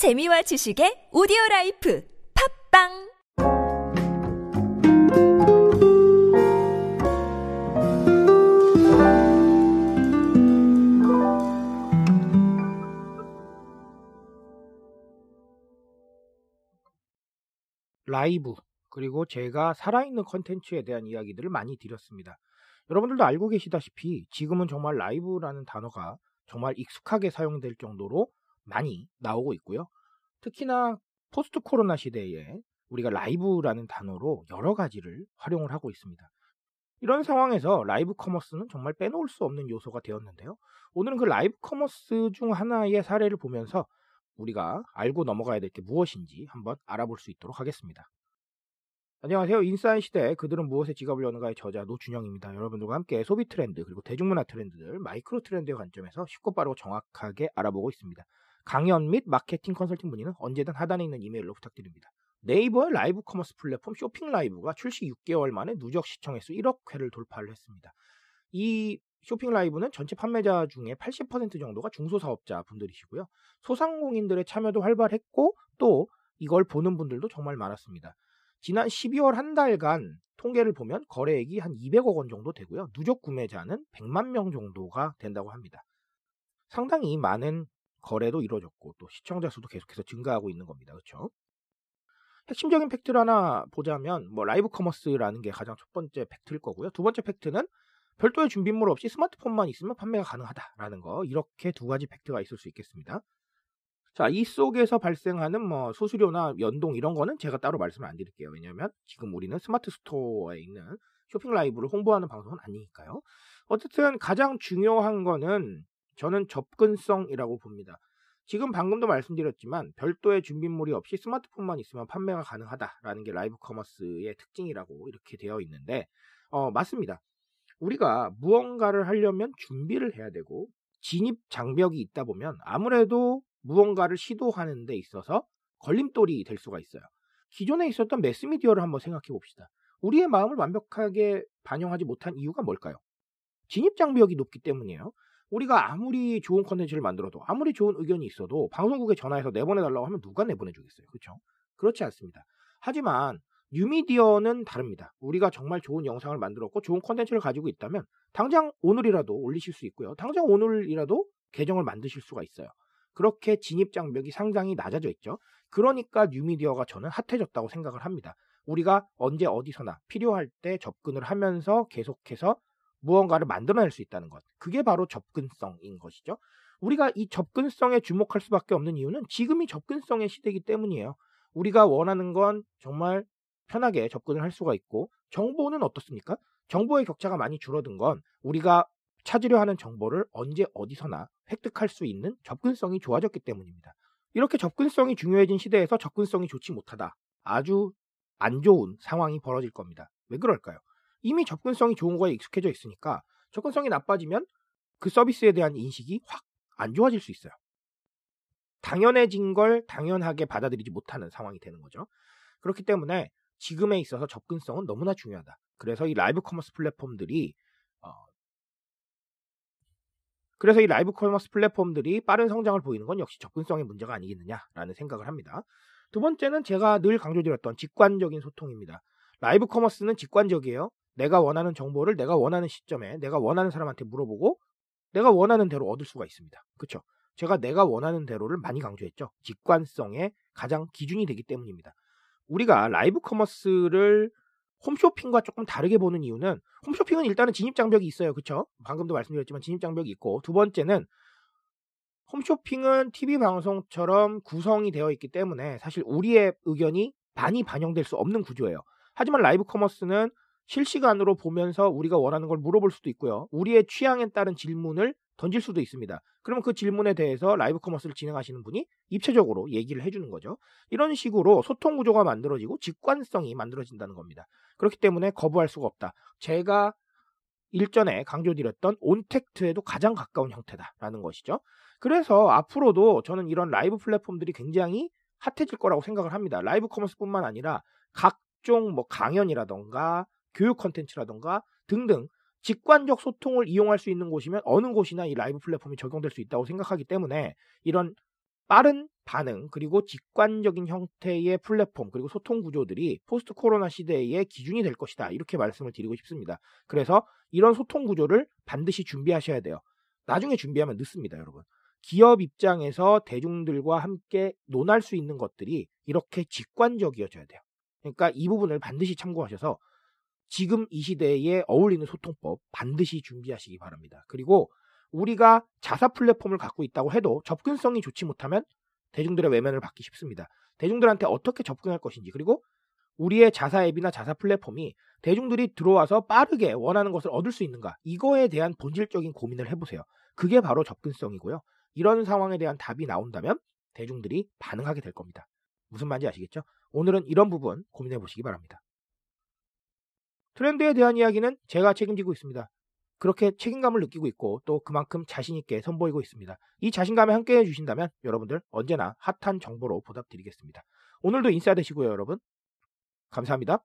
재미와 지식의 오디오 라이프 팟빵 라이브 그리고 제가 살아있는 컨텐츠에 대한 이야기들을 많이 드렸습니다. 여러분들도 알고 계시다시피 지금은 정말 라이브라는 단어가 정말 익숙하게 사용될 정도로 많이 나오고 있고요. 특히나 포스트 코로나 시대에 우리가 라이브라는 단어로 여러 가지를 활용을 하고 있습니다. 이런 상황에서 라이브 커머스는 정말 빼놓을 수 없는 요소가 되었는데요. 오늘은 그 라이브 커머스 중 하나의 사례를 보면서 우리가 알고 넘어가야 될 게 무엇인지 한번 알아볼 수 있도록 하겠습니다. 안녕하세요. 인싸의 시대 그들은 무엇에 지갑을 여는가의 저자 노준영입니다. 여러분들과 함께 소비 트렌드 그리고 대중문화 트렌드들 마이크로 트렌드의 관점에서 쉽고 빠르고 정확하게 알아보고 있습니다. 강연 및 마케팅 컨설팅 문의는 언제든 하단에 있는 이메일로 부탁드립니다. 네이버의 라이브 커머스 플랫폼 쇼핑 라이브가 출시 6개월 만에 누적 시청 횟수 1억 회를 돌파를 했습니다. 이 쇼핑 라이브는 전체 판매자 중에 80% 정도가 중소사업자 분들이시고요. 소상공인들의 참여도 활발했고 또 이걸 보는 분들도 정말 많았습니다. 지난 12월 한 달간 통계를 보면 거래액이 한 200억 원 정도 되고요. 누적 구매자는 100만 명 정도가 된다고 합니다. 상당히 많은 거래도 이루어졌고 또 시청자 수도 계속해서 증가하고 있는 겁니다. 그렇죠? 핵심적인 팩트를 하나 보자면 뭐 라이브 커머스라는 게 가장 첫 번째 팩트일 거고요. 두 번째 팩트는 별도의 준비물 없이 스마트폰만 있으면 판매가 가능하다라는 거 이렇게 두 가지 팩트가 있을 수 있겠습니다. 자, 이 속에서 발생하는 뭐 수수료나 연동 이런 거는 제가 따로 말씀을 안 드릴게요. 왜냐하면 지금 우리는 스마트 스토어에 있는 쇼핑 라이브를 홍보하는 방송은 아니니까요. 어쨌든 가장 중요한 거는 저는 접근성이라고 봅니다. 지금 방금도 말씀드렸지만 별도의 준비물이 없이 스마트폰만 있으면 판매가 가능하다라는 게 라이브 커머스의 특징이라고 이렇게 되어 있는데 어, 맞습니다. 우리가 무언가를 하려면 준비를 해야 되고 진입 장벽이 있다 보면 아무래도 무언가를 시도하는 데 있어서 걸림돌이 될 수가 있어요. 기존에 있었던 매스미디어를 한번 생각해 봅시다. 우리의 마음을 완벽하게 반영하지 못한 이유가 뭘까요? 진입 장벽이 높기 때문이에요. 우리가 아무리 좋은 컨텐츠를 만들어도 아무리 좋은 의견이 있어도 방송국에 전화해서 내보내달라고 하면 누가 내보내주겠어요. 그렇죠? 그렇지 않습니다. 하지만 뉴미디어는 다릅니다. 우리가 정말 좋은 영상을 만들었고 좋은 컨텐츠를 가지고 있다면 당장 오늘이라도 올리실 수 있고요. 당장 오늘이라도 계정을 만드실 수가 있어요. 그렇게 진입 장벽이 상당히 낮아져 있죠. 그러니까 뉴미디어가 저는 핫해졌다고 생각을 합니다. 우리가 언제 어디서나 필요할 때 접근을 하면서 계속해서 무언가를 만들어낼 수 있다는 것. 그게 바로 접근성인 것이죠. 우리가 이 접근성에 주목할 수밖에 없는 이유는 지금이 접근성의 시대이기 때문이에요. 우리가 원하는 건 정말 편하게 접근을 할 수가 있고 정보는 어떻습니까? 정보의 격차가 많이 줄어든 건 우리가 찾으려 하는 정보를 언제 어디서나 획득할 수 있는 접근성이 좋아졌기 때문입니다. 이렇게 접근성이 중요해진 시대에서 접근성이 좋지 못하다. 아주 안 좋은 상황이 벌어질 겁니다. 왜 그럴까요? 이미 접근성이 좋은 거에 익숙해져 있으니까 접근성이 나빠지면 그 서비스에 대한 인식이 확 안 좋아질 수 있어요. 당연해진 걸 당연하게 받아들이지 못하는 상황이 되는 거죠. 그렇기 때문에 지금에 있어서 접근성은 너무나 중요하다. 그래서 이 라이브 커머스 플랫폼들이 어, 그래서 이 라이브 커머스 플랫폼들이 빠른 성장을 보이는 건 역시 접근성의 문제가 아니겠느냐라는 생각을 합니다. 두 번째는 제가 늘 강조드렸던 직관적인 소통입니다. 라이브 커머스는 직관적이에요. 내가 원하는 정보를 내가 원하는 시점에 내가 원하는 사람한테 물어보고 내가 원하는 대로 얻을 수가 있습니다. 그렇죠? 제가 내가 원하는 대로를 많이 강조했죠. 직관성의 가장 기준이 되기 때문입니다. 우리가 라이브 커머스를 홈쇼핑과 조금 다르게 보는 이유는 홈쇼핑은 일단은 진입 장벽이 있어요. 그렇죠? 방금도 말씀드렸지만 진입 장벽이 있고 두 번째는 홈쇼핑은 TV 방송처럼 구성이 되어 있기 때문에 사실 우리의 의견이 많이 반영될 수 없는 구조예요. 하지만 라이브 커머스는 실시간으로 보면서 우리가 원하는 걸 물어볼 수도 있고요. 우리의 취향에 따른 질문을 던질 수도 있습니다. 그러면 그 질문에 대해서 라이브 커머스를 진행하시는 분이 입체적으로 얘기를 해주는 거죠. 이런 식으로 소통 구조가 만들어지고 직관성이 만들어진다는 겁니다. 그렇기 때문에 거부할 수가 없다. 제가 일전에 강조드렸던 온택트에도 가장 가까운 형태다라는 것이죠. 그래서 앞으로도 저는 이런 라이브 플랫폼들이 굉장히 핫해질 거라고 생각을 합니다. 라이브 커머스뿐만 아니라 각종 뭐 강연이라던가 교육 컨텐츠라던가 등등 직관적 소통을 이용할 수 있는 곳이면 어느 곳이나 이 라이브 플랫폼이 적용될 수 있다고 생각하기 때문에 이런 빠른 반응 그리고 직관적인 형태의 플랫폼 그리고 소통 구조들이 포스트 코로나 시대의 기준이 될 것이다. 이렇게 말씀을 드리고 싶습니다. 그래서 이런 소통 구조를 반드시 준비하셔야 돼요. 나중에 준비하면 늦습니다, 여러분. 기업 입장에서 대중들과 함께 논할 수 있는 것들이 이렇게 직관적이어져야 돼요. 그러니까 이 부분을 반드시 참고하셔서 지금 이 시대에 어울리는 소통법 반드시 준비하시기 바랍니다. 그리고 우리가 자사 플랫폼을 갖고 있다고 해도 접근성이 좋지 못하면 대중들의 외면을 받기 쉽습니다. 대중들한테 어떻게 접근할 것인지 그리고 우리의 자사 앱이나 자사 플랫폼이 대중들이 들어와서 빠르게 원하는 것을 얻을 수 있는가 이거에 대한 본질적인 고민을 해보세요. 그게 바로 접근성이고요. 이런 상황에 대한 답이 나온다면 대중들이 반응하게 될 겁니다. 무슨 말인지 아시겠죠? 오늘은 이런 부분 고민해 보시기 바랍니다. 트렌드에 대한 이야기는 제가 책임지고 있습니다. 그렇게 책임감을 느끼고 있고 또 그만큼 자신있게 선보이고 있습니다. 이 자신감에 함께 해주신다면 여러분들 언제나 핫한 정보로 보답드리겠습니다. 오늘도 인싸 되시고요, 여러분. 감사합니다.